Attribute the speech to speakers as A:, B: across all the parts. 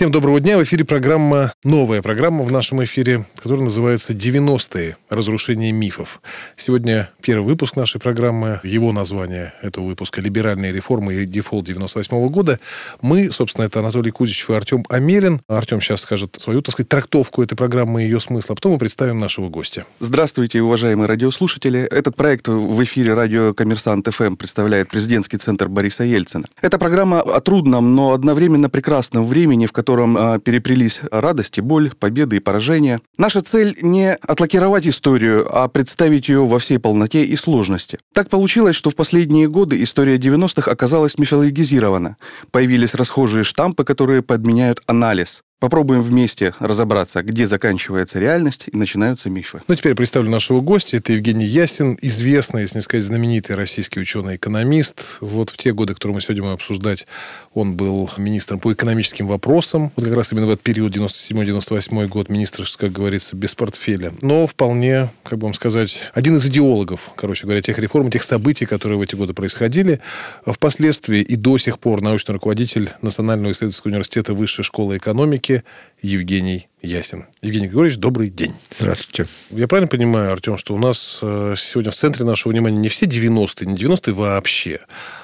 A: Всем доброго дня. В эфире программа, новая программа в нашем эфире, которая называется «90-е. Разрушение мифов». Сегодня первый выпуск нашей программы. Его название этого выпуска «Либеральные реформы и дефолт 98 -го года». Мы, собственно, это Анатолий Кузичев и Артем Амелин. Артем сейчас скажет свою, так сказать, трактовку этой программы и ее смысла. Потом мы представим нашего гостя.
B: Здравствуйте, уважаемые радиослушатели. Этот проект в эфире радио «Коммерсант ФМ» представляет президентский центр Бориса Ельцина. Эта программа о трудном, но одновременно прекрасном времени, в котором котором э, переплелись радость боль, победы и поражения. Наша цель не отлакировать историю, а представить ее во всей полноте и сложности. Так получилось, что в последние годы история 90-х оказалась мифологизирована. Появились расхожие штампы, которые подменяют анализ. Попробуем вместе разобраться, где заканчивается реальность и начинаются мифы.
A: Ну, теперь представлю нашего гостя. Это Евгений Ясин, известный, если не сказать, знаменитый российский ученый-экономист. Вот в те годы, которые мы сегодня будем обсуждать, он был министром по экономическим вопросам. Вот как раз именно в этот период, 97-98 год, министр, как говорится, без портфеля. Но вполне, как бы вам сказать, один из идеологов, короче говоря, тех реформ, тех событий, которые в эти годы происходили. Впоследствии и до сих пор научный руководитель Национального исследовательского университета Высшей школы экономики Америке Евгений Ясин. Евгений Григорьевич, добрый день.
C: Здравствуйте.
A: Я правильно понимаю, Артем, что у нас э, сегодня в центре нашего внимания не все 90-е, не 90-е вообще,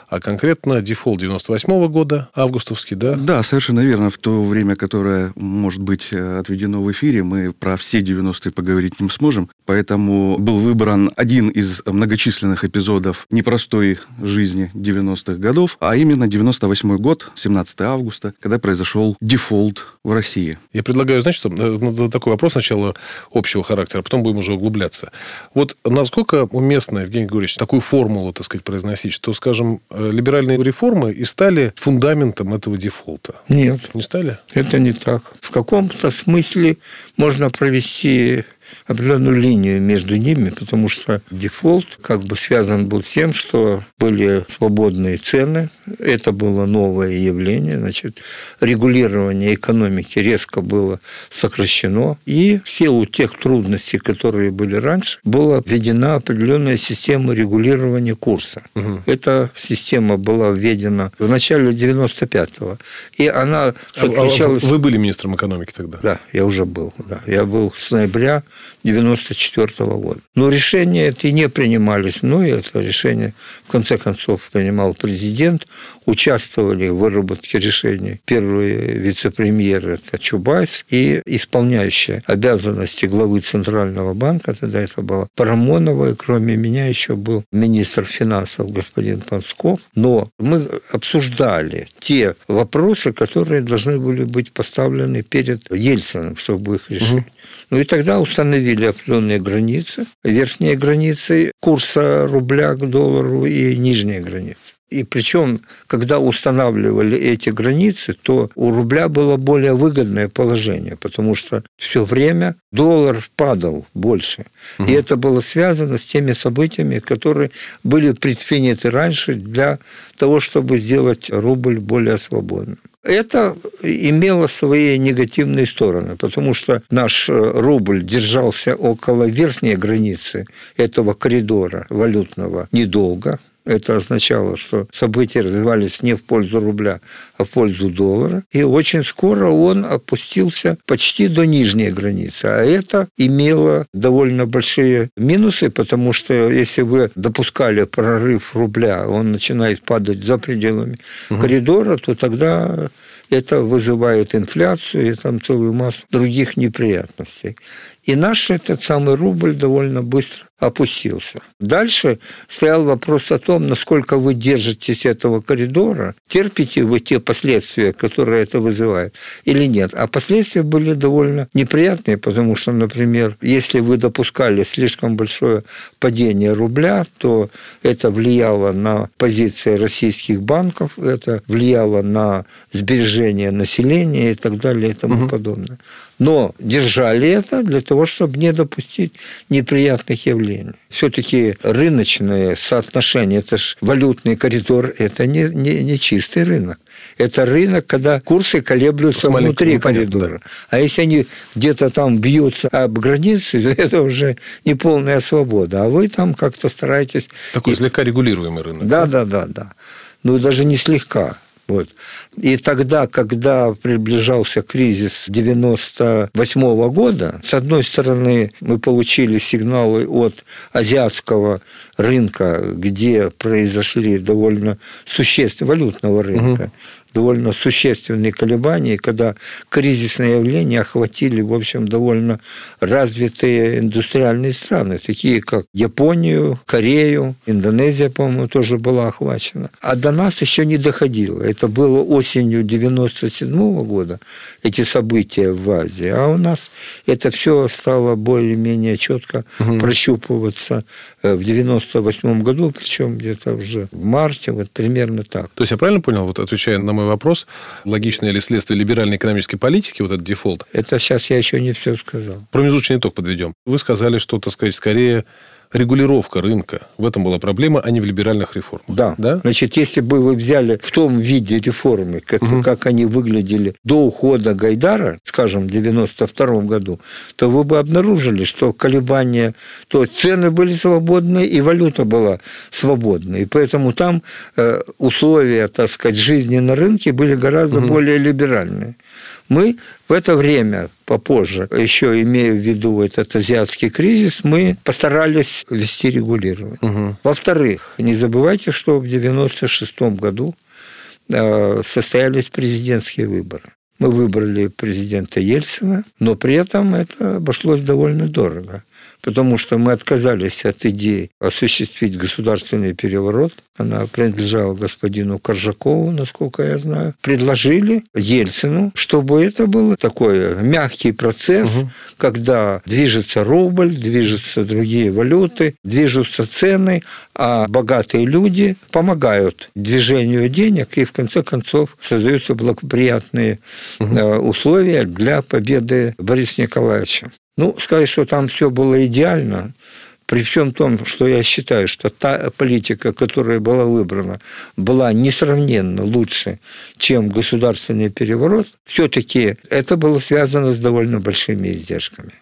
A: а конкретно дефолт 98 -го года, августовский, да?
B: Да, совершенно верно. В то время, которое может быть э, отведено в эфире, мы про все 90-е поговорить не сможем. Поэтому был выбран один из многочисленных эпизодов непростой жизни 90-х годов, а именно 98 год, 17 августа, когда произошел дефолт в России.
A: Я предлагаю, знаете, что э, такой вопрос сначала общего характера, потом будем уже углубляться. Вот насколько уместно, Евгений Григорьевич, такую формулу, так сказать, произносить, что, скажем, либеральные реформы и стали фундаментом этого дефолта.
C: Нет.
A: Не стали?
C: Это не так. В каком-то смысле можно провести определенную линию между ними, потому что дефолт как бы связан был с тем, что были свободные цены, это было новое явление, значит, регулирование экономики резко было сокращено, и в силу тех трудностей, которые были раньше, была введена определенная система регулирования курса. Угу. Эта система была введена в начале 95-го, и она
A: сокращалась... А, а вы были министром экономики тогда?
C: Да, я уже был. Да. Я был с ноября 1994 года. Но решения эти не принимались мной, это решение, в конце концов, принимал президент. Участвовали в выработке решений первый вице-премьер, это Чубайс, и исполняющая обязанности главы Центрального банка, тогда это была Парамонова, и кроме меня еще был министр финансов господин Пансков. Но мы обсуждали те вопросы, которые должны были быть поставлены перед Ельцином, чтобы их решить. Угу. Ну и тогда установили определенные границы, верхние границы курса рубля к доллару и нижние границы. И причем, когда устанавливали эти границы, то у рубля было более выгодное положение, потому что все время доллар падал больше. Угу. И это было связано с теми событиями, которые были предприняты раньше для того, чтобы сделать рубль более свободным. Это имело свои негативные стороны, потому что наш э, рубль держался около верхней границы этого коридора валютного недолго, это означало, что события развивались не в пользу рубля, а в пользу доллара. И очень скоро он опустился почти до нижней границы. А это имело довольно большие минусы, потому что если вы допускали прорыв рубля, он начинает падать за пределами угу. коридора, то тогда это вызывает инфляцию и там целую массу других неприятностей. И наш этот самый рубль довольно быстро опустился. Дальше стоял вопрос о том, насколько вы держитесь этого коридора, терпите вы те последствия, которые это вызывает, или нет. А последствия были довольно неприятные, потому что, например, если вы допускали слишком большое падение рубля, то это влияло на позиции российских банков, это влияло на сбережение населения и так далее и тому угу. подобное но держали это для того, чтобы не допустить неприятных явлений. Все-таки рыночное соотношение, это же валютный коридор, это не, не, не чистый рынок. Это рынок, когда курсы колеблются С внутри ну, коридора. да. А если они где-то там бьются об границы, то это уже не полная свобода. А вы там как-то стараетесь...
A: Такой и... слегка регулируемый рынок.
C: Да, да, да, да. Ну, даже не слегка Вот. И тогда, когда приближался кризис 98 года, с одной стороны, мы получили сигналы от азиатского рынка, где произошли довольно существенные валютного рынка, угу довольно существенные колебания, когда кризисные явления охватили, в общем, довольно развитые индустриальные страны, такие как Японию, Корею, Индонезия, по-моему, тоже была охвачена. А до нас еще не доходило. Это было осенью 97 -го года, эти события в Азии. А у нас это все стало более-менее четко угу. прощупываться э, в 98 году, причем где-то уже в марте, вот примерно так.
A: То есть я правильно понял, вот отвечая на мой вопрос, логичное ли следствие либеральной экономической политики, вот этот дефолт?
C: Это сейчас я еще не все сказал.
A: Промежуточный итог подведем. Вы сказали, что, так сказать, скорее регулировка рынка. В этом была проблема, а не в либеральных реформах.
C: Да. да? Значит, если бы вы взяли в том виде реформы, как, угу. как они выглядели до ухода Гайдара, скажем, в 92 году, то вы бы обнаружили, что колебания, то цены были свободны, и валюта была свободна. И поэтому там э, условия, так сказать, жизни на рынке были гораздо угу. более либеральные. Мы в это время, попозже, еще имея в виду этот азиатский кризис, мы постарались вести регулирование. Угу. Во-вторых, не забывайте, что в 1996 году э, состоялись президентские выборы. Мы выбрали президента Ельцина, но при этом это обошлось довольно дорого потому что мы отказались от идеи осуществить государственный переворот. Она принадлежала господину Коржакову, насколько я знаю. Предложили Ельцину, чтобы это был такой мягкий процесс, угу. когда движется рубль, движутся другие валюты, движутся цены, а богатые люди помогают движению денег, и в конце концов создаются благоприятные угу. условия для победы Бориса Николаевича. Ну, сказать, что там все было идеально, при всем том, что я считаю, что та политика, которая была выбрана, была несравненно лучше, чем государственный переворот, все-таки это было связано с довольно большими издержками.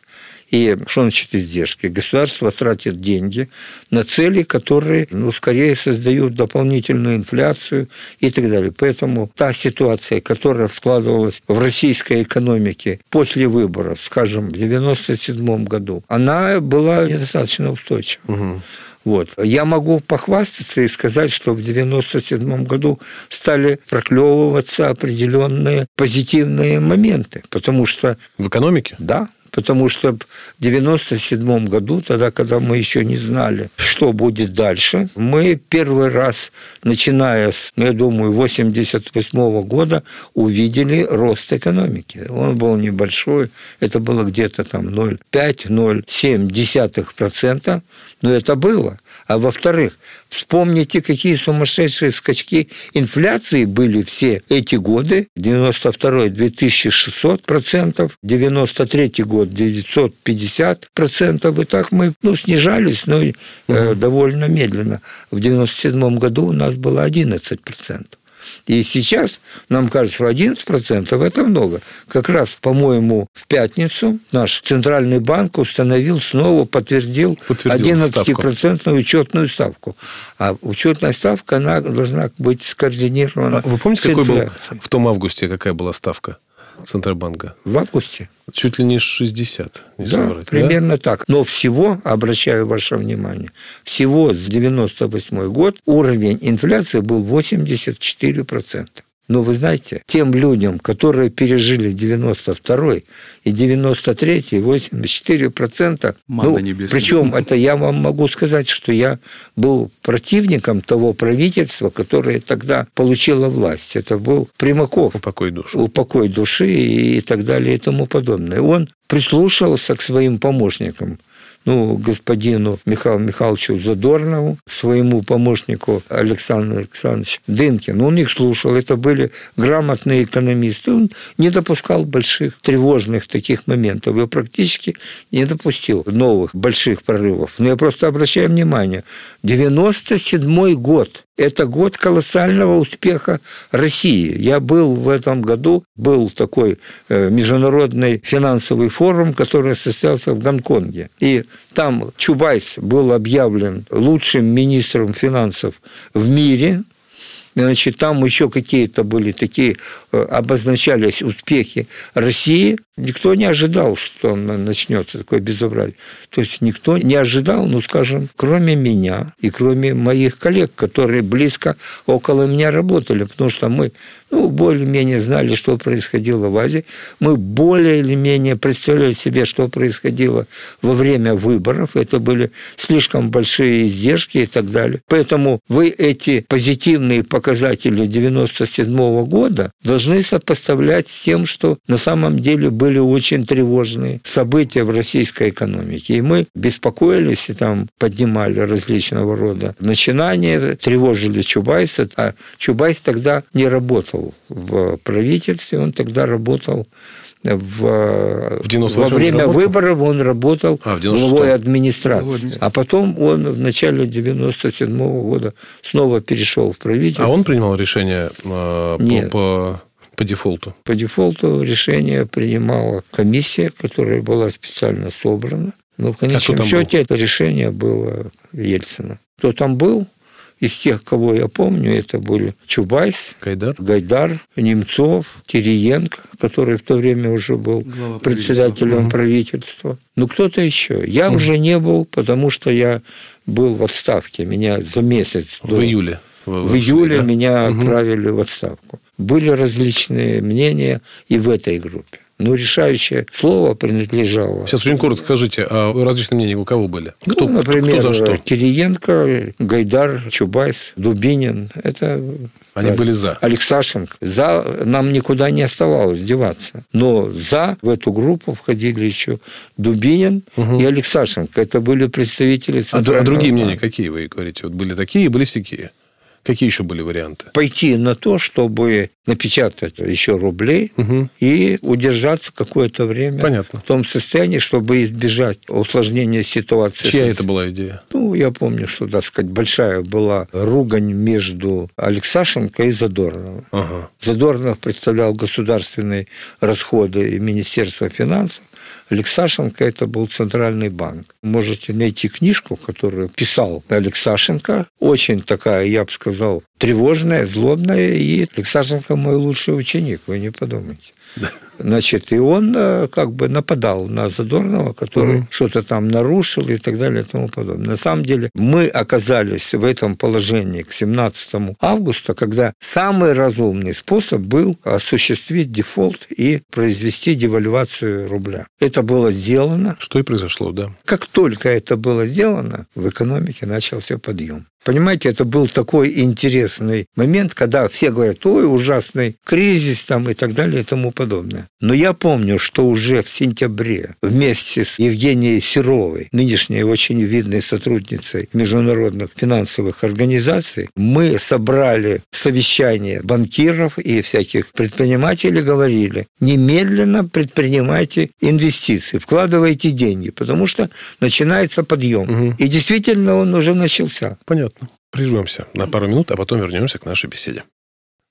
C: И что значит издержки? Государство тратит деньги на цели, которые, ну, скорее создают дополнительную инфляцию и так далее. Поэтому та ситуация, которая складывалась в российской экономике после выборов, скажем, в 1997 году, она была недостаточно устойчива. Угу. Вот. Я могу похвастаться и сказать, что в 1997 году стали проклевываться определенные позитивные моменты, потому что...
A: В экономике?
C: Да, потому что в 1997 году, тогда, когда мы еще не знали, что будет дальше, мы первый раз, начиная с, ну, я думаю, 1988 года, увидели рост экономики. Он был небольшой, это было где-то там 0,5-0,7%, но это было. А во-вторых, вспомните, какие сумасшедшие скачки инфляции были все эти годы. 92 2600 процентов, 93 год 950 процентов. И так мы ну, снижались, но э, довольно медленно. В 97 году у нас было 11 процентов. И сейчас нам кажется, что 11% это много. Как раз, по-моему, в пятницу наш Центральный банк установил, снова подтвердил, подтвердил 11% учетную ставку. А учетная ставка, она должна быть скоординирована.
A: А вы помните, какой был в том августе, какая была ставка? Центробанка?
C: В августе.
A: Чуть ли не 60, не
C: да, соврать, примерно да? так. Но всего, обращаю ваше внимание, всего с 98 год уровень инфляции был 84%. Но вы знаете, тем людям, которые пережили 92 и 93 84%, ну, причем это я вам могу сказать, что я был противником того правительства, которое тогда получило власть. Это был Примаков.
A: Упокой души.
C: Упокой души и так далее и тому подобное. Он прислушивался к своим помощникам ну, господину Михаилу Михайловичу Задорнову, своему помощнику Александру Александровичу Дынкину. Он их слушал. Это были грамотные экономисты. Он не допускал больших тревожных таких моментов. И практически не допустил новых больших прорывов. Но я просто обращаю внимание. 97 год. Это год колоссального успеха России. Я был в этом году, был такой э, международный финансовый форум, который состоялся в Гонконге. И там Чубайс был объявлен лучшим министром финансов в мире. значит, там еще какие-то были такие, э, обозначались успехи России, Никто не ожидал, что начнется такое безобразие. То есть никто не ожидал, ну, скажем, кроме меня и кроме моих коллег, которые близко около меня работали, потому что мы ну, более-менее знали, что происходило в Азии. Мы более или менее представляли себе, что происходило во время выборов. Это были слишком большие издержки и так далее. Поэтому вы эти позитивные показатели 97 года должны сопоставлять с тем, что на самом деле были очень тревожные события в российской экономике. И мы беспокоились и там поднимали различного рода начинания, тревожили Чубайса, а Чубайс тогда не работал в правительстве, он тогда работал в, в во время работал? выборов он работал а, в главой администрации. А потом он в начале 97 -го года снова перешел в правительство.
A: А он принимал решение э, Нет. по, по дефолту?
C: По дефолту решение принимала комиссия, которая была специально собрана. Но в конечном а счете был? это решение было Ельцина. Кто там был? Из тех, кого я помню, это были Чубайс,
A: Гайдар,
C: Гайдар Немцов, Кириенко, который в то время уже был Глава председателем правительства. правительства. Ну, кто-то еще. Я угу. уже не был, потому что я был в отставке. Меня за месяц
A: в до... июле.
C: В, в июле да? меня угу. отправили в отставку. Были различные мнения и в этой группе но решающее слово принадлежало.
A: Сейчас очень коротко скажите, а различные мнения у кого были?
C: Ну, кто, ну, например, кто за что? Кириенко, Гайдар, Чубайс, Дубинин. Это
A: они да. были за.
C: Алексашенко. За нам никуда не оставалось деваться. Но за в эту группу входили еще Дубинин угу. и Алексашенко. Это были представители
A: А, а другие мнения какие вы говорите? Вот были такие, были сякие. Какие еще были варианты?
C: Пойти на то, чтобы напечатать еще рублей угу. и удержаться какое-то время
A: Понятно.
C: в том состоянии, чтобы избежать усложнения ситуации.
A: Чья это была идея?
C: Ну, я помню, что, так сказать, большая была ругань между Алексашенко и Задорновым. Ага. Задорнов представлял государственные расходы и Министерство финансов, Алексашенко это был Центральный банк. Можете найти книжку, которую писал Алексашенко. Очень такая, я бы сказал, тревожная, злобная. И Алексашенко мой лучший ученик, вы не подумайте. Значит, и он э, как бы нападал на Задорнова, который угу. что-то там нарушил и так далее и тому подобное. На самом деле мы оказались в этом положении к 17 августа, когда самый разумный способ был осуществить дефолт и произвести девальвацию рубля. Это было сделано.
A: Что и произошло, да.
C: Как только это было сделано, в экономике начался подъем. Понимаете, это был такой интересный момент, когда все говорят, ой, ужасный кризис там и так далее и тому подобное. Но я помню, что уже в сентябре вместе с Евгенией Серовой, нынешней очень видной сотрудницей международных финансовых организаций, мы собрали совещание банкиров и всяких предпринимателей, говорили, немедленно предпринимайте инвестиции, вкладывайте деньги, потому что начинается подъем. Угу. И действительно он уже начался.
A: Понятно. Прервемся на пару минут, а потом вернемся к нашей беседе.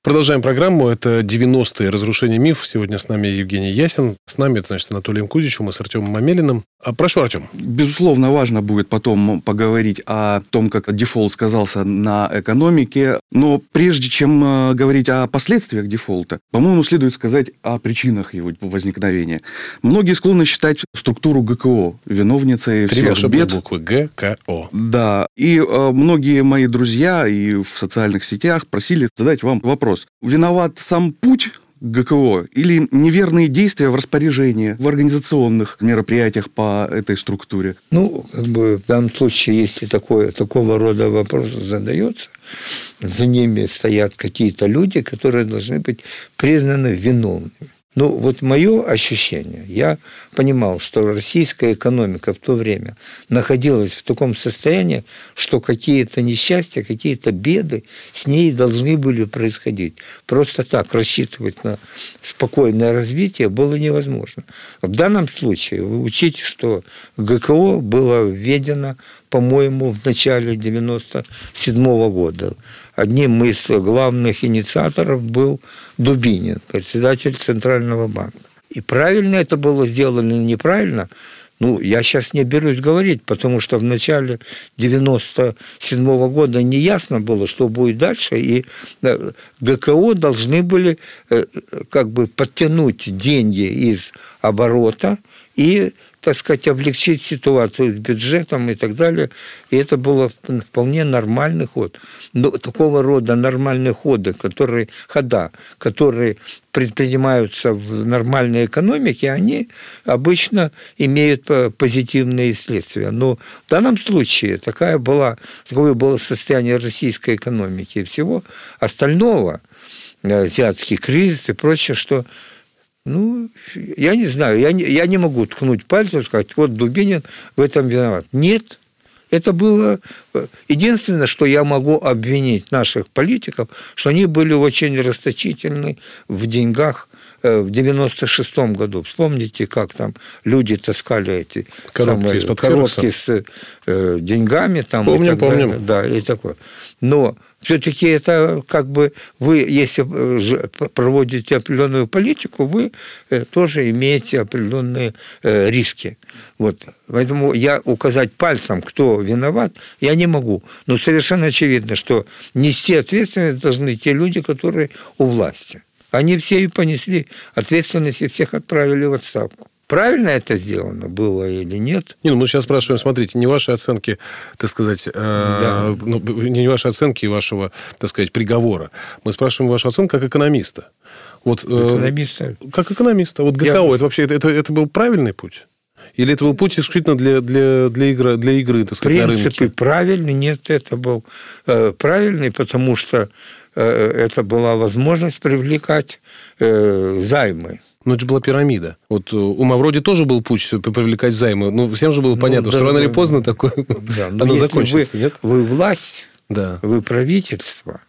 A: Продолжаем программу. Это 90-е разрушение миф. Сегодня с нами Евгений Ясин. С нами, это значит, Анатолием Кузичем и с Артемом Мамелиным. А прошу, Артем.
B: Безусловно, важно будет потом поговорить о том, как дефолт сказался на экономике. Но прежде чем э, говорить о последствиях дефолта, по-моему, следует сказать о причинах его возникновения. Многие склонны считать структуру ГКО виновницей
A: Три
B: всех бед.
A: буквы ГКО.
B: Да. И э, многие мои друзья и в социальных сетях просили задать вам вопрос. Виноват сам путь ГКО или неверные действия в распоряжении, в организационных мероприятиях по этой структуре?
C: Ну, как бы в данном случае, если такое, такого рода вопрос задается, за ними стоят какие-то люди, которые должны быть признаны виновными. Ну, вот мое ощущение, я понимал, что российская экономика в то время находилась в таком состоянии, что какие-то несчастья, какие-то беды с ней должны были происходить. Просто так рассчитывать на спокойное развитие было невозможно. В данном случае вы учите, что ГКО было введено по-моему, в начале 97 года. Одним из главных инициаторов был Дубинин, председатель Центрального банка. И правильно это было сделано или неправильно, Ну, я сейчас не берусь говорить, потому что в начале 97 -го года не ясно было, что будет дальше, и э, ГКО должны были э, как бы подтянуть деньги из оборота и так сказать, облегчить ситуацию с бюджетом и так далее. И это было вполне нормальный ход. Но такого рода нормальные ходы, которые, хода, которые предпринимаются в нормальной экономике, они обычно имеют позитивные следствия. Но в данном случае такая была, такое было состояние российской экономики и всего остального, э, азиатский кризис и прочее, что ну, я не знаю, я не, я не могу ткнуть пальцем и сказать, вот Дубинин в этом виноват. Нет, это было э, единственное, что я могу обвинить наших политиков, что они были очень расточительны в деньгах э, в 96-м году. Вспомните, как там люди таскали эти
A: коробки,
C: самые, коробки с э, деньгами. Там,
A: помним, помним.
C: Да, и такое. Но все-таки это как бы вы, если э, проводите определенную политику, вы э, тоже имеете определенные э, риски. Вот. Поэтому я указать пальцем, кто виноват, я не могу. Но совершенно очевидно, что нести ответственность должны те люди, которые у власти. Они все и понесли ответственность и всех отправили в отставку. Правильно это сделано было или нет?
A: Не, ну мы сейчас спрашиваем, смотрите, не ваши оценки, так сказать, э, да. ну, не ваши оценки вашего, так сказать, приговора. Мы спрашиваем вашу оценку как экономиста. Вот,
C: э, экономиста?
A: Как экономиста. Вот ГКО, Я... это вообще, это, это, это был правильный путь? Или это был путь исключительно для, для, для, игры, для игры, так сказать,
C: Принципы на рынке? правильный, нет, это был э, правильный, потому что э, это была возможность привлекать э, займы.
A: Но это же была пирамида. Вот э, у Мавроди тоже был путь привлекать займы. Ну, всем же было ну, понятно, да, что рано да, или поздно да, такое да, оно закончится,
C: вы,
A: нет?
C: Вы власть, да. вы правительство,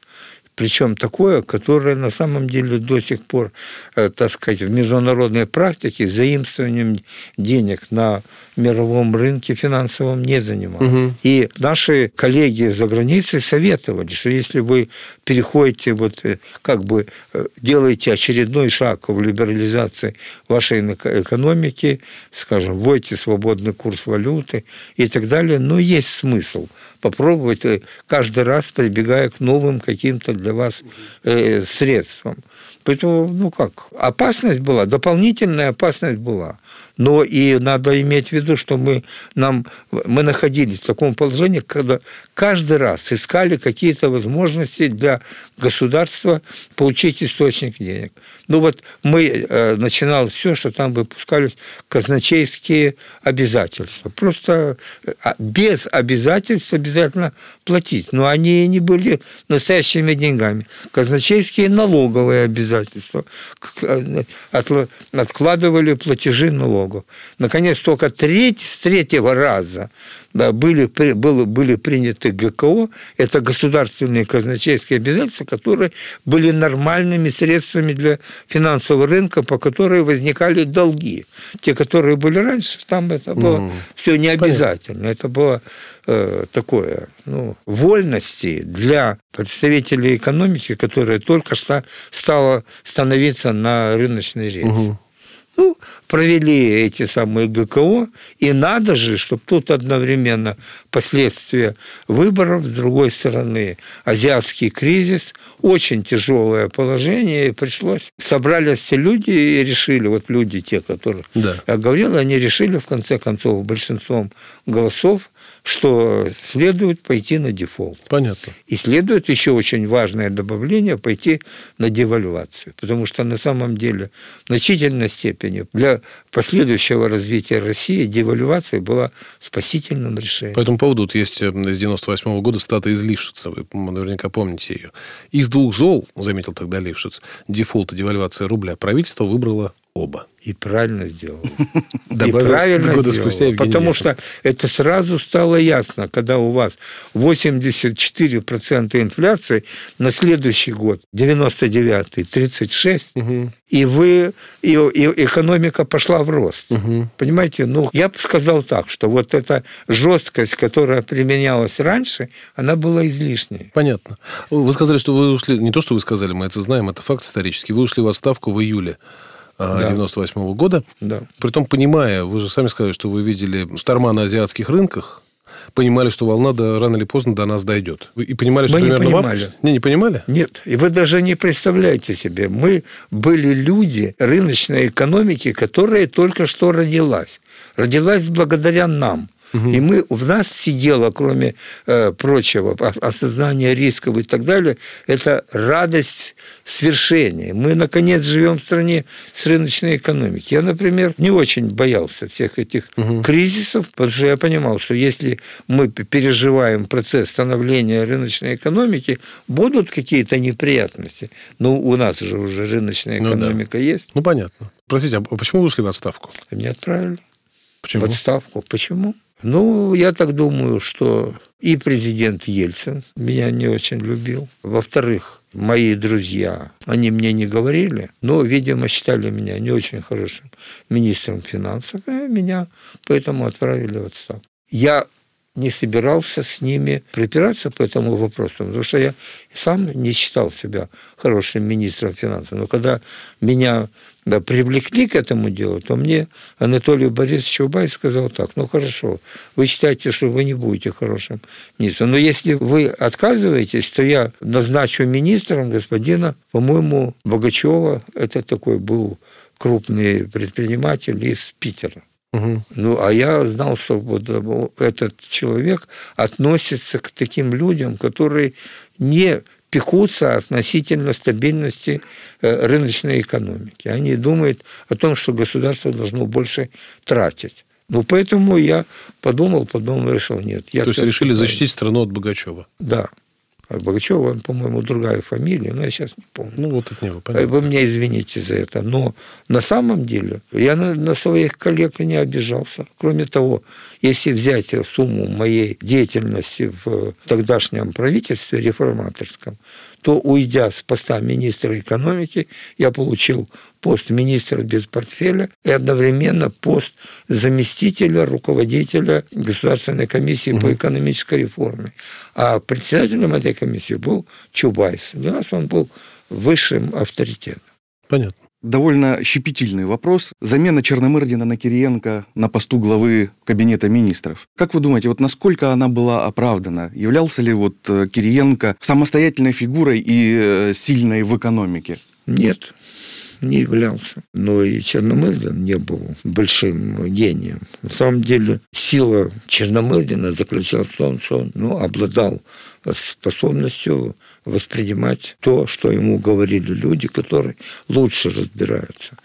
C: причем такое, которое на самом деле до сих пор, э, так сказать, в международной практике заимствованием денег на мировом рынке финансовом не занимал. Угу. И наши коллеги за границей советовали, что если вы переходите, вот э, как бы э, делаете очередной шаг в либерализации вашей экономики, скажем, вводите свободный курс валюты и так далее, но есть смысл попробовать э, каждый раз прибегая к новым каким-то для вас средствам. Поэтому, ну как, опасность была, дополнительная опасность была. Но и надо иметь в виду, что мы, нам, мы находились в таком положении, когда каждый раз искали какие-то возможности для государства получить источник денег. Ну вот мы э, начинал все, что там выпускались казначейские обязательства. Просто э, без обязательств обязательно платить. Но они не были настоящими деньгами. Казначейские налоговые обязательства. Э, откладывали платежи налогов. Наконец, только треть, с третьего раза да, были, были, были приняты ГКО, это государственные казначейские обязательства, которые были нормальными средствами для финансового рынка, по которым возникали долги. Те, которые были раньше, там это было mm. все не обязательно. Понятно. Это было э, такое, ну, вольности для представителей экономики, которая только что стала становиться на рыночной рельсе. Угу. Ну, провели эти самые ГКО, и надо же, чтобы тут одновременно последствия выборов, с другой стороны, азиатский кризис, очень тяжелое положение, и пришлось. Собрались все люди и решили, вот люди, те, которые да. я говорил, они решили, в конце концов, большинством голосов, что следует пойти на дефолт.
A: Понятно.
C: И следует еще очень важное добавление пойти на девальвацию. Потому что на самом деле в значительной степени для последующего развития России девальвация была спасительным решением.
A: По этому поводу вот есть э, с 98 -го года цитата из Лившица. Вы наверняка помните ее. Из двух зол, заметил тогда Лившиц, дефолт и девальвация рубля, правительство выбрало оба.
C: И правильно сделал. И правильно года сделал. Спустя Потому что это сразу стало ясно, когда у вас 84% инфляции, на следующий год, 99-й, 36, угу. и вы, и, и экономика пошла в рост. Угу. Понимаете? Ну, я бы сказал так, что вот эта жесткость, которая применялась раньше, она была излишней.
A: Понятно. Вы сказали, что вы ушли, не то, что вы сказали, мы это знаем, это факт исторический, вы ушли в отставку в июле да. 98 -го года.
C: Да.
A: Притом, понимая, вы же сами сказали, что вы видели шторма на азиатских рынках, понимали, что волна до, рано или поздно до нас дойдет. И понимали, что
C: мы
A: примерно
C: не
A: в
C: понимали.
A: августе? Не, не понимали?
C: Нет. И вы даже не представляете себе. Мы были люди рыночной экономики, которая только что родилась. Родилась благодаря нам. И мы, в нас сидело, кроме э, прочего, осознания рисков и так далее, это радость свершения. Мы, наконец, живем в стране с рыночной экономикой. Я, например, не очень боялся всех этих угу. кризисов, потому что я понимал, что если мы переживаем процесс становления рыночной экономики, будут какие-то неприятности. Ну, у нас же уже рыночная экономика
A: ну, да.
C: есть.
A: Ну, понятно. Простите, а почему вы ушли в отставку?
C: Меня отправили.
A: Почему?
C: В отставку. Почему? Ну, я так думаю, что и президент Ельцин меня не очень любил. Во-вторых, мои друзья, они мне не говорили, но, видимо, считали меня не очень хорошим министром финансов, и меня поэтому отправили в отставку. Я не собирался с ними припираться по этому вопросу, потому что я сам не считал себя хорошим министром финансов. Но когда меня да, привлекли к этому делу, то мне Анатолий Борисович Чубайс сказал так, ну хорошо, вы считаете, что вы не будете хорошим министром, но если вы отказываетесь, то я назначу министром господина, по-моему, Богачева, это такой был крупный предприниматель из Питера. Угу. Ну, а я знал, что вот этот человек относится к таким людям, которые не пекутся относительно стабильности э, рыночной экономики. Они думают о том, что государство должно больше тратить. Ну, поэтому я подумал, подумал, решил, нет. Я
A: То есть решили защитить страну от Богачева?
C: Да. Богачева, по-моему, другая фамилия, но я сейчас не помню.
A: Ну, вот это не понятно.
C: Вы меня извините за это. Но на самом деле я на, на своих коллег не обижался. Кроме того, если взять сумму моей деятельности в тогдашнем правительстве реформаторском, то, уйдя с поста министра экономики, я получил пост министра без портфеля и одновременно пост заместителя руководителя Государственной комиссии угу. по экономической реформе. А председателем этой комиссии был Чубайс. Для нас он был высшим авторитетом.
A: Понятно.
B: Довольно щепетильный вопрос. Замена Черномырдина на Кириенко на посту главы Кабинета министров. Как вы думаете, вот насколько она была оправдана? Являлся ли вот э, Кириенко самостоятельной фигурой и э, сильной в экономике?
C: Нет не являлся. Но и Черномырдин не был большим гением. На самом деле сила Черномырдина заключалась в том, что он ну, обладал способностью воспринимать то, что ему говорили люди, которые лучше разбираются.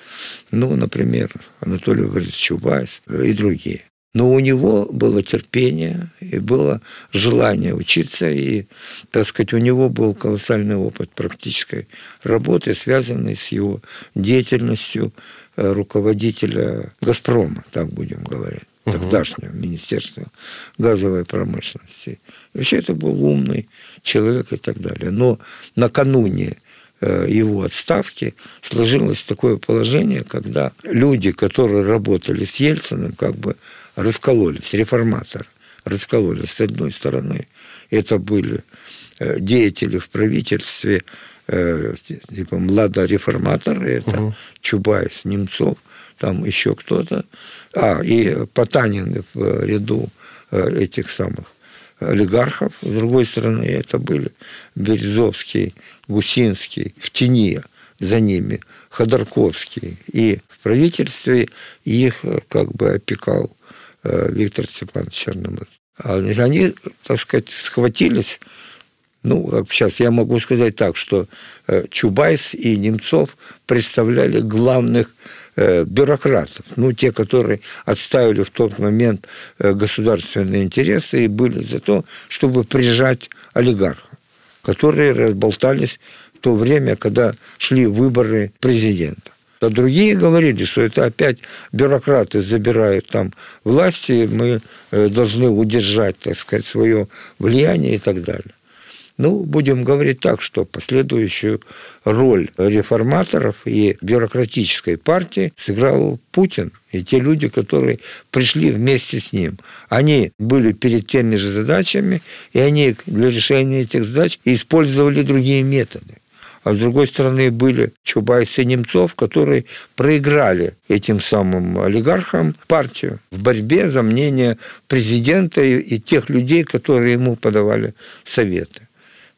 C: Ну, например, Анатолий Борисович Чубайс и другие. Но у него было терпение и было желание учиться, и, так сказать, у него был колоссальный опыт практической работы, связанный с его деятельностью э, руководителя «Газпрома», так будем говорить тогдашнего Министерства газовой промышленности. Вообще это был умный человек и так далее. Но накануне э, его отставки сложилось такое положение, когда люди, которые работали с Ельциным, как бы раскололись, реформаторы раскололись. С одной стороны, это были э, деятели в правительстве, э, типа младореформаторы, это угу. Чубайс, Немцов, там еще кто-то. А, и Потанин в ряду э, этих самых олигархов. С другой стороны, это были Березовский, Гусинский, в тени за ними, Ходорковский. И в правительстве их как бы опекал Виктор Степанович Черномырдин. А они, так сказать, схватились. Ну, сейчас я могу сказать так, что э, Чубайс и Немцов представляли главных э, бюрократов, ну, те, которые отставили в тот момент государственные интересы и были за то, чтобы прижать олигархов, которые разболтались в то время, когда шли выборы президента. А другие говорили, что это опять бюрократы забирают там власти, мы э, должны удержать, так сказать, свое влияние и так далее. Ну, будем говорить так, что последующую роль реформаторов и бюрократической партии сыграл Путин и те люди, которые пришли вместе с ним. Они были перед теми же задачами, и они для решения этих задач использовали другие методы. А с другой стороны были Чубайс и Немцов, которые проиграли этим самым олигархам партию в борьбе за мнение президента и тех людей, которые ему подавали советы.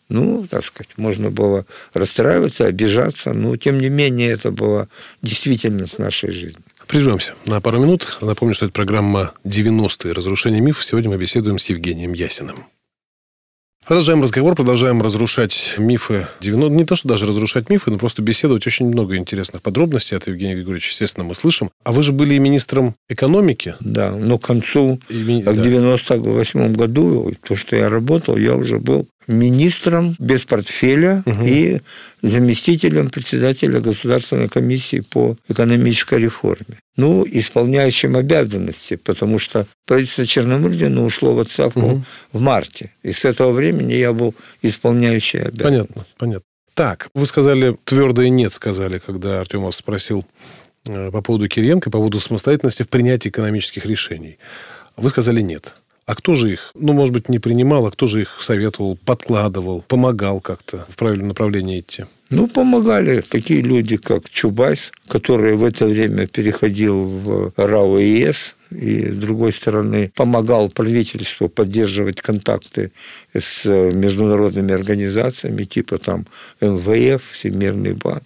C: Ну, так сказать, можно было расстраиваться, обижаться, но тем не менее это была действительность нашей жизни.
A: Прервемся на пару минут. Напомню, что это программа «90-е. Разрушение мифов». Сегодня мы беседуем с Евгением Ясиным. Продолжаем разговор, продолжаем разрушать мифы 90 Не то, что даже разрушать мифы, но просто беседовать. Очень много интересных подробностей от Евгения Григорьевича, естественно, мы слышим. А вы же были и министром экономики.
C: Да, но к концу, и, в 98 году, то, что я работал, я уже был министром без портфеля угу. и заместителем председателя Государственной комиссии по экономической реформе. Ну, исполняющим обязанности, потому что правительство Черномырдина ушло в отставку угу. в марте. И с этого времени я был исполняющий обязанности.
A: Понятно, понятно. Так, вы сказали, твердое «нет» сказали, когда Артемов спросил э, по поводу Кириенко, по поводу самостоятельности в принятии экономических решений. Вы сказали «нет». А кто же их, ну, может быть, не принимал, а кто же их советовал, подкладывал, помогал как-то в правильном направлении идти?
C: Ну, помогали такие люди, как Чубайс, который в это время переходил в РАО ЕС, и, с другой стороны, помогал правительству поддерживать контакты с международными организациями, типа там МВФ, Всемирный банк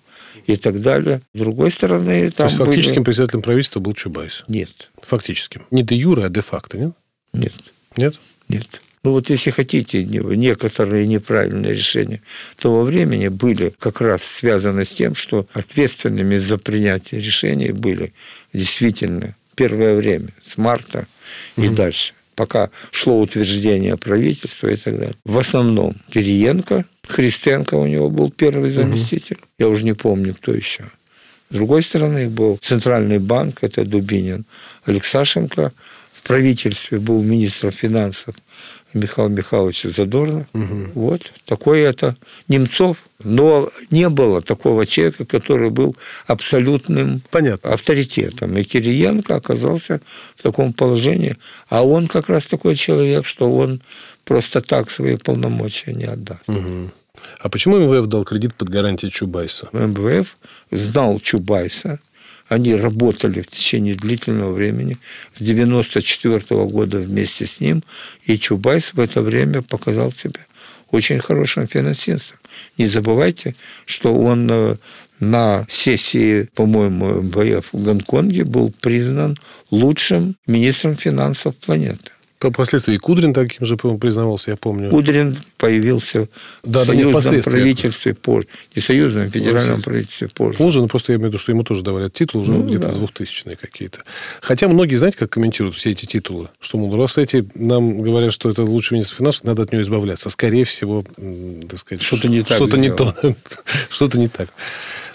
C: и так далее. С другой стороны, там
A: То есть, фактическим были... председателем правительства был Чубайс?
C: Нет.
A: Фактическим. Не де юре, а де факто, нет?
C: Нет.
A: Нет?
C: Нет. Ну вот если хотите некоторые неправильные решения того времени были как раз связаны с тем, что ответственными за принятие решений были действительно первое время, с марта и угу. дальше, пока шло утверждение правительства и так далее. В основном Кириенко, Христенко у него был первый заместитель, угу. я уже не помню, кто еще. С другой стороны был Центральный банк, это Дубинин, Алексашенко, правительстве был министр финансов Михаил Михайлович Задорно. Угу. Вот. Такой это Немцов. Но не было такого человека, который был абсолютным Понятно. авторитетом. И Кириенко оказался в таком положении. А он как раз такой человек, что он просто так свои полномочия не отдаст.
A: Угу. А почему МВФ дал кредит под гарантией Чубайса?
C: МВФ знал Чубайса, они работали в течение длительного времени, с 1994 года вместе с ним, и Чубайс в это время показал себя очень хорошим финансистом. Не забывайте, что он э, на сессии, по-моему, МВФ в Гонконге был признан лучшим министром финансов планеты.
A: Впоследствии Кудрин таким же признавался, я помню.
C: Кудрин появился да, в союзном да правительстве позже. Не союзном, а федеральном вот, правительстве позже.
A: Позже, но просто я имею в виду, что ему тоже давали титул уже ну, где-то да. 2000-е какие-то. Хотя многие, знаете, как комментируют все эти титулы? Что, мол, раз эти нам говорят, что это лучший министр финансов, надо от него избавляться. Скорее всего, так сказать...
C: Что-то не так.
A: Что-то не то. что-то не так.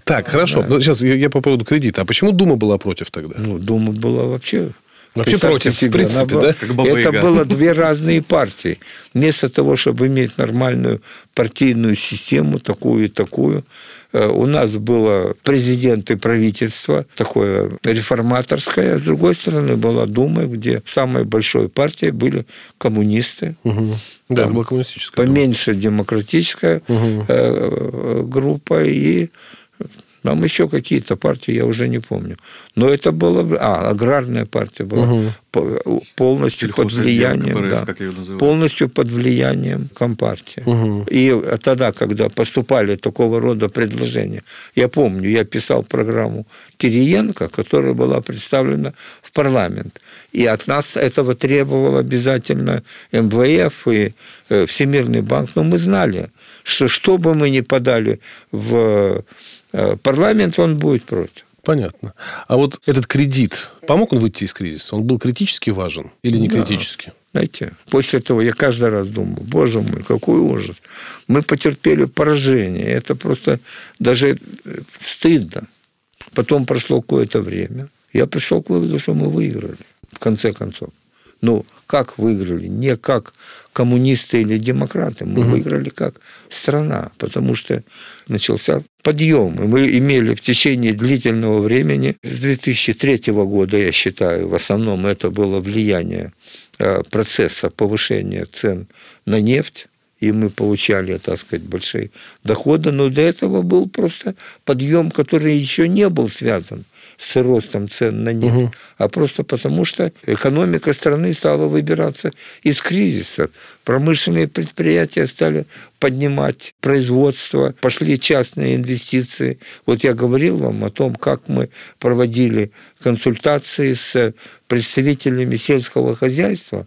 A: Так, хорошо. Да. Сейчас я, я по поводу кредита. А почему Дума была против тогда?
C: Ну, Дума была вообще
A: Вообще против, себе, в принципе, да?
C: Как это было две разные партии. Вместо того, чтобы иметь нормальную партийную систему, такую и такую, э, у нас было президент и правительство, такое реформаторское, а с другой стороны была Дума, где самой большой партией были коммунисты.
A: Угу. Да, была коммунистическая.
C: Поменьше дума. демократическая угу. группа и там еще какие-то партии, я уже не помню. Но это было... А, аграрная партия была угу. полностью под влиянием... Да, полностью под влиянием Компартии. Угу. И тогда, когда поступали такого рода предложения, я помню, я писал программу Кириенко, которая была представлена в парламент. И от нас этого требовал обязательно МВФ и э, Всемирный банк. Но мы знали, что что бы мы ни подали в Э, парламент, он будет против.
A: Понятно. А вот этот кредит, помог он выйти из кризиса? Он был критически важен или не да. критически?
C: Знаете, после этого я каждый раз думаю, боже мой, какой ужас. Мы потерпели поражение. Это просто даже стыдно. Потом прошло какое-то время. Я пришел к выводу, что мы выиграли, в конце концов. Ну, как выиграли? Не как коммунисты или демократы. Мы угу. выиграли как страна, потому что начался подъем. И мы имели в течение длительного времени, с 2003 года, я считаю, в основном это было влияние э, процесса повышения цен на нефть и мы получали, так сказать, большие доходы, но до этого был просто подъем, который еще не был связан с ростом цен на нефть, угу. а просто потому, что экономика страны стала выбираться из кризиса. Промышленные предприятия стали поднимать производство, пошли частные инвестиции. Вот я говорил вам о том, как мы проводили консультации с представителями сельского хозяйства,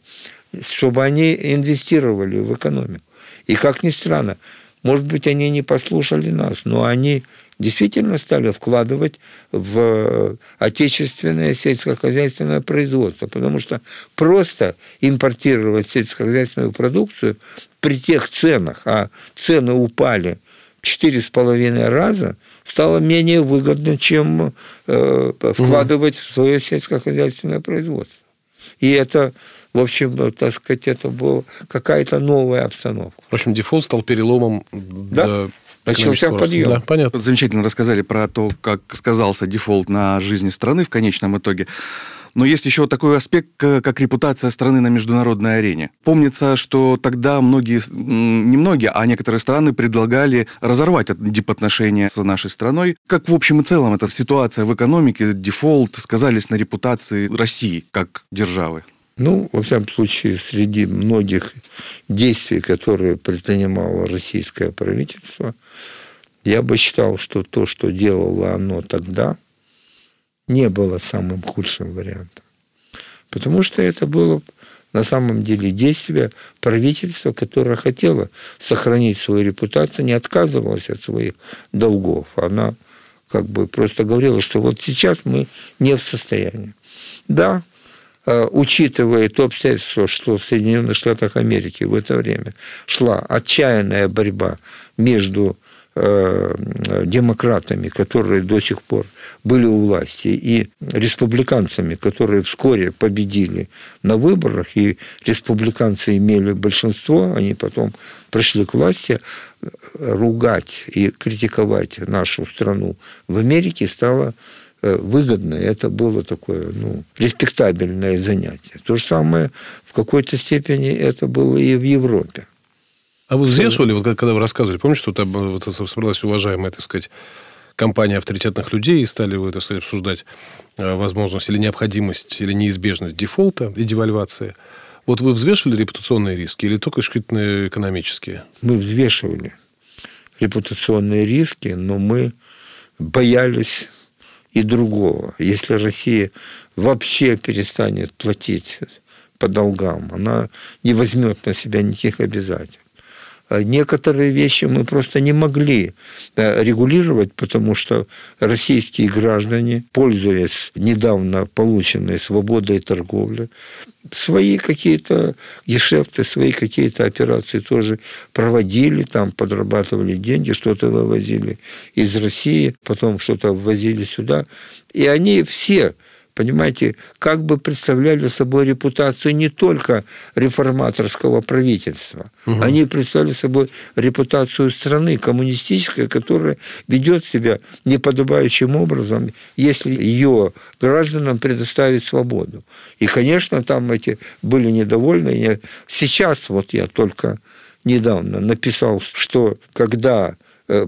C: чтобы они инвестировали в экономику. И как ни странно, может быть, они не послушали нас, но они действительно стали вкладывать в отечественное сельскохозяйственное производство, потому что просто импортировать сельскохозяйственную продукцию при тех ценах, а цены упали четыре с половиной раза, стало менее выгодно, чем э, вкладывать угу. в свое сельскохозяйственное производство. И это в общем, так сказать, это была какая-то новая обстановка.
A: В общем, дефолт стал переломом
C: да? Начался подъем.
B: Да, понятно. Замечательно рассказали про то, как сказался дефолт на жизни страны в конечном итоге. Но есть еще такой аспект, как репутация страны на международной арене. Помнится, что тогда многие, не многие, а некоторые страны предлагали разорвать дипотношения с нашей страной. Как в общем и целом эта ситуация в экономике, дефолт сказались на репутации России как державы?
C: Ну, во всяком случае, среди многих действий, которые предпринимало российское правительство, я бы считал, что то, что делало оно тогда, не было самым худшим вариантом. Потому что это было на самом деле действие правительства, которое хотело сохранить свою репутацию, не отказывалось от своих долгов. Она как бы просто говорила, что вот сейчас мы не в состоянии. Да, учитывая то обстоятельство, что в Соединенных Штатах Америки в это время шла отчаянная борьба между э, демократами, которые до сих пор были у власти, и республиканцами, которые вскоре победили на выборах, и республиканцы имели большинство, они потом пришли к власти, ругать и критиковать нашу страну в Америке стало Э, выгодно, это было такое, ну, респектабельное занятие. То же самое в какой-то степени это было и в Европе.
A: А вы взвешивали, вот когда вы рассказывали, помните, что там э, вот, собралась уважаемая, так сказать, компания авторитетных людей, и стали вы, так сказать, обсуждать э, возможность или необходимость, или неизбежность дефолта и девальвации. Вот вы взвешивали репутационные риски или только исключительно экономические?
C: Мы взвешивали репутационные риски, но мы боялись и другого. Если Россия вообще перестанет платить по долгам, она не возьмет на себя никаких обязательств. А некоторые вещи мы просто не могли регулировать, потому что российские граждане, пользуясь недавно полученной свободой торговли, свои какие-то гешефты, свои какие-то операции тоже проводили, там подрабатывали деньги, что-то вывозили из России, потом что-то ввозили сюда. И они все понимаете, как бы представляли собой репутацию не только реформаторского правительства. Угу. Они представляли собой репутацию страны коммунистической, которая ведет себя неподобающим образом, если ее гражданам предоставить свободу. И, конечно, там эти были недовольны. Сейчас вот я только недавно написал, что когда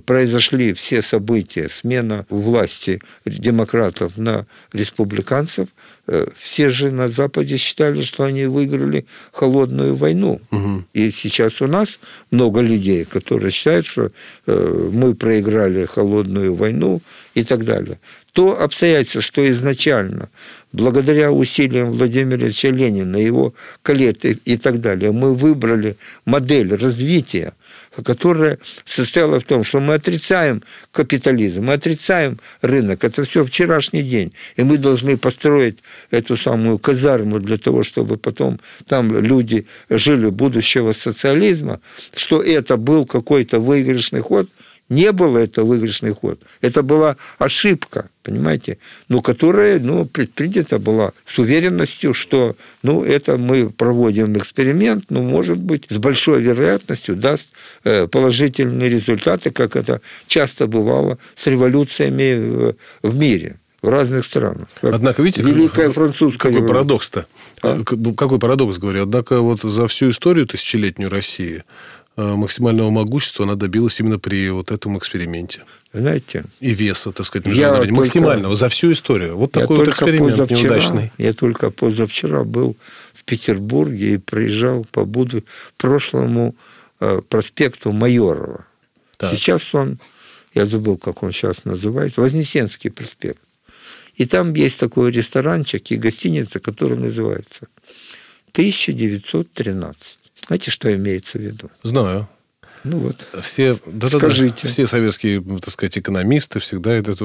C: произошли все события, смена власти демократов на республиканцев, э, все же на Западе считали, что они выиграли холодную войну. Угу. И сейчас у нас много людей, которые считают, что э, мы проиграли холодную войну и так далее. То обстоятельство, что изначально, благодаря усилиям Владимира Ильича Ленина, его коллег и так далее, мы выбрали модель развития – которая состояла в том, что мы отрицаем капитализм, мы отрицаем рынок. Это все вчерашний день. И мы должны построить эту самую казарму для того, чтобы потом там люди жили будущего социализма, что это был какой-то выигрышный ход – не было это выигрышный ход. Это была ошибка, понимаете, но которая ну, предпринята была с уверенностью, что ну, это мы проводим эксперимент, но, может быть, с большой вероятностью даст э, положительные результаты, как это часто бывало с революциями в мире в разных странах.
A: Однако, видите, Великая французская какой парадокс-то. А? Какой парадокс, говорю. Однако вот за всю историю тысячелетнюю России максимального могущества она добилась именно при вот этом эксперименте.
C: Знаете?
A: И веса, так сказать, международного, только, максимального за всю историю. Вот такой вот эксперимент позавчера, неудачный.
C: Я только позавчера был в Петербурге и проезжал по Буду прошлому э, проспекту Майорова. Так. Сейчас он, я забыл, как он сейчас называется, Вознесенский проспект. И там есть такой ресторанчик и гостиница, которая называется 1913. Знаете, что имеется в виду?
A: Знаю.
C: Ну вот,
A: все, да, скажите. Да, все советские, так сказать, экономисты всегда это,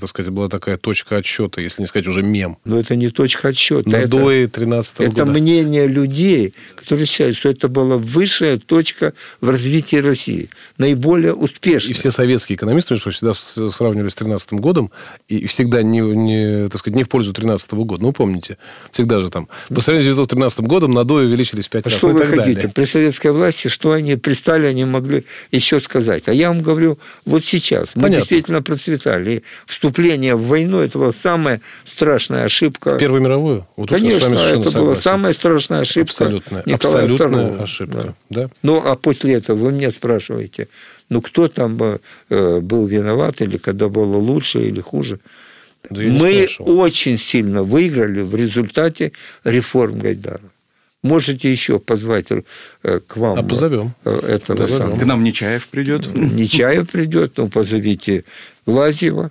A: так сказать, была такая точка отсчета, если не сказать уже мем.
C: Но это не точка отсчета.
A: На до 13
C: -го
A: Это
C: года. мнение людей, которые считают, что это была высшая точка в развитии России, наиболее успешная.
A: И все советские экономисты, между всегда сравнивали с 13 годом, и всегда не, не, так сказать, не в пользу 13 года. Ну, помните, всегда же там. По сравнению с 1913 годом на до увеличились 5
C: а
A: раз.
C: Что вы хотите? Далее. При советской власти, что они пристали, они могли могли еще сказать. А я вам говорю, вот сейчас мы Понятно. действительно процветали. И вступление в войну – это была самая страшная ошибка.
A: Первую мировую?
C: Вот Конечно, это была самая страшная ошибка
A: Абсолютная, Николая абсолютная II. ошибка. Да.
C: Да? Ну, а после этого вы меня спрашиваете, ну, кто там э, был виноват, или когда было лучше или хуже? Да мы очень сильно выиграли в результате реформ Гайдара. Можете еще позвать э, к вам.
A: А позовем.
C: Э, этого позовем.
B: Самого. К нам Нечаев придет.
C: Нечаев придет, ну, позовите Глазьева.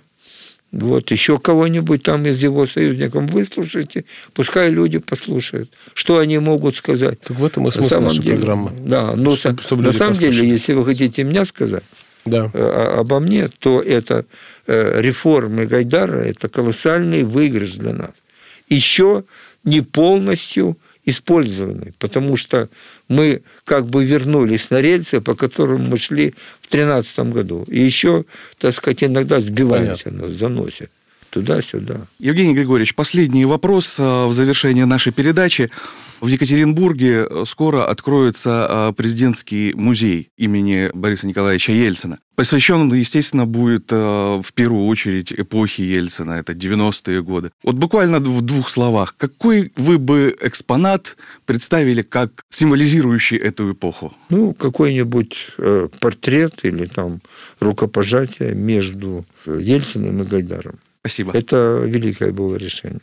C: Вот, еще кого-нибудь там из его союзников выслушайте, пускай люди послушают, что они могут сказать.
A: Так в этом и смысл на нашей
C: деле,
A: программы.
C: Да, но чтобы, чтобы на самом послушали. деле, если вы хотите меня сказать да. Э, обо мне, то это реформы Гайдара, это колоссальный выигрыш для нас. Еще не полностью использованы, потому что мы как бы вернулись на рельсы, по которым мы шли в 2013 году. И еще, так сказать, иногда сбиваемся, Понятно. нас заносят туда-сюда.
B: Евгений Григорьевич, последний вопрос а, в завершении нашей передачи. В Екатеринбурге э, скоро откроется а, президентский музей имени Бориса Николаевича Ельцина. Посвящен он, естественно, будет в первую очередь эпохе Ельцина, это 90-е годы. Вот буквально в двух словах, какой вы бы экспонат представили как символизирующий эту эпоху?
C: Ну, какой-нибудь э, портрет или там рукопожатие между Ельциным и Гайдаром.
B: Спасибо.
C: Это великое было решение.